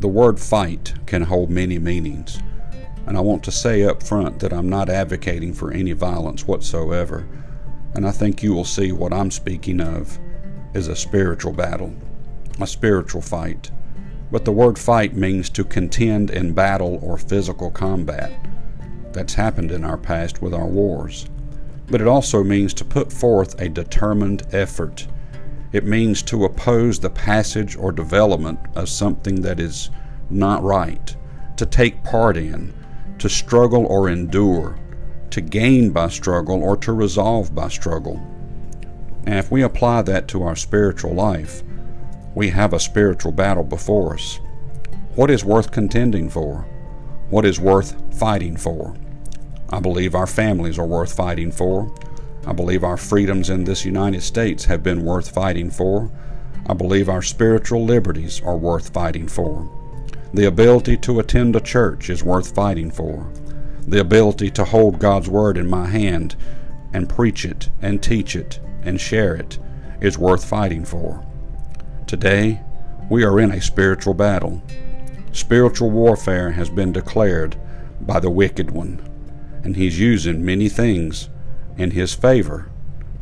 The word fight can hold many meanings, and I want to say up front that I'm not advocating for any violence whatsoever, and I think you will see what I'm speaking of is a spiritual battle, a spiritual fight. But the word fight means to contend in battle or physical combat. That's happened in our past with our wars. But it also means to put forth a determined effort. It means to oppose the passage or development of something that is not right, to take part in, to struggle or endure, to gain by struggle or to resolve by struggle. And if we apply that to our spiritual life, we have a spiritual battle before us. What is worth contending for? What is worth fighting for? I believe our families are worth fighting for. I believe our freedoms in this United States have been worth fighting for. I believe our spiritual liberties are worth fighting for. The ability to attend a church is worth fighting for. The ability to hold God's Word in my hand and preach it and teach it and share it is worth fighting for. Today, we are in a spiritual battle. Spiritual warfare has been declared by the wicked one, and he's using many things in his favor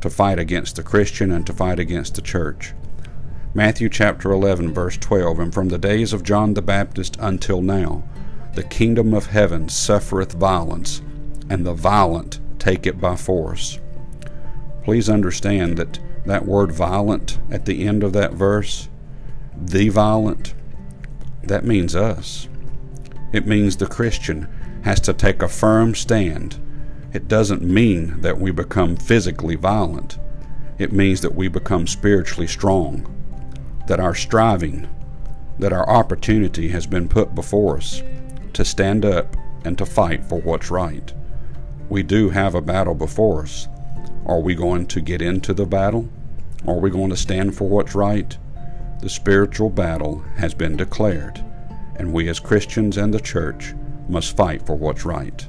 to fight against the Christian and to fight against the church. Matthew chapter 11, verse 12 And from the days of John the Baptist until now, the kingdom of heaven suffereth violence, and the violent take it by force. Please understand that that word violent at the end of that verse, the violent, that means us. It means the Christian has to take a firm stand. It doesn't mean that we become physically violent. It means that we become spiritually strong, that our striving, that our opportunity has been put before us to stand up and to fight for what's right. We do have a battle before us. Are we going to get into the battle? Are we going to stand for what's right? The spiritual battle has been declared, and we as Christians and the church must fight for what's right.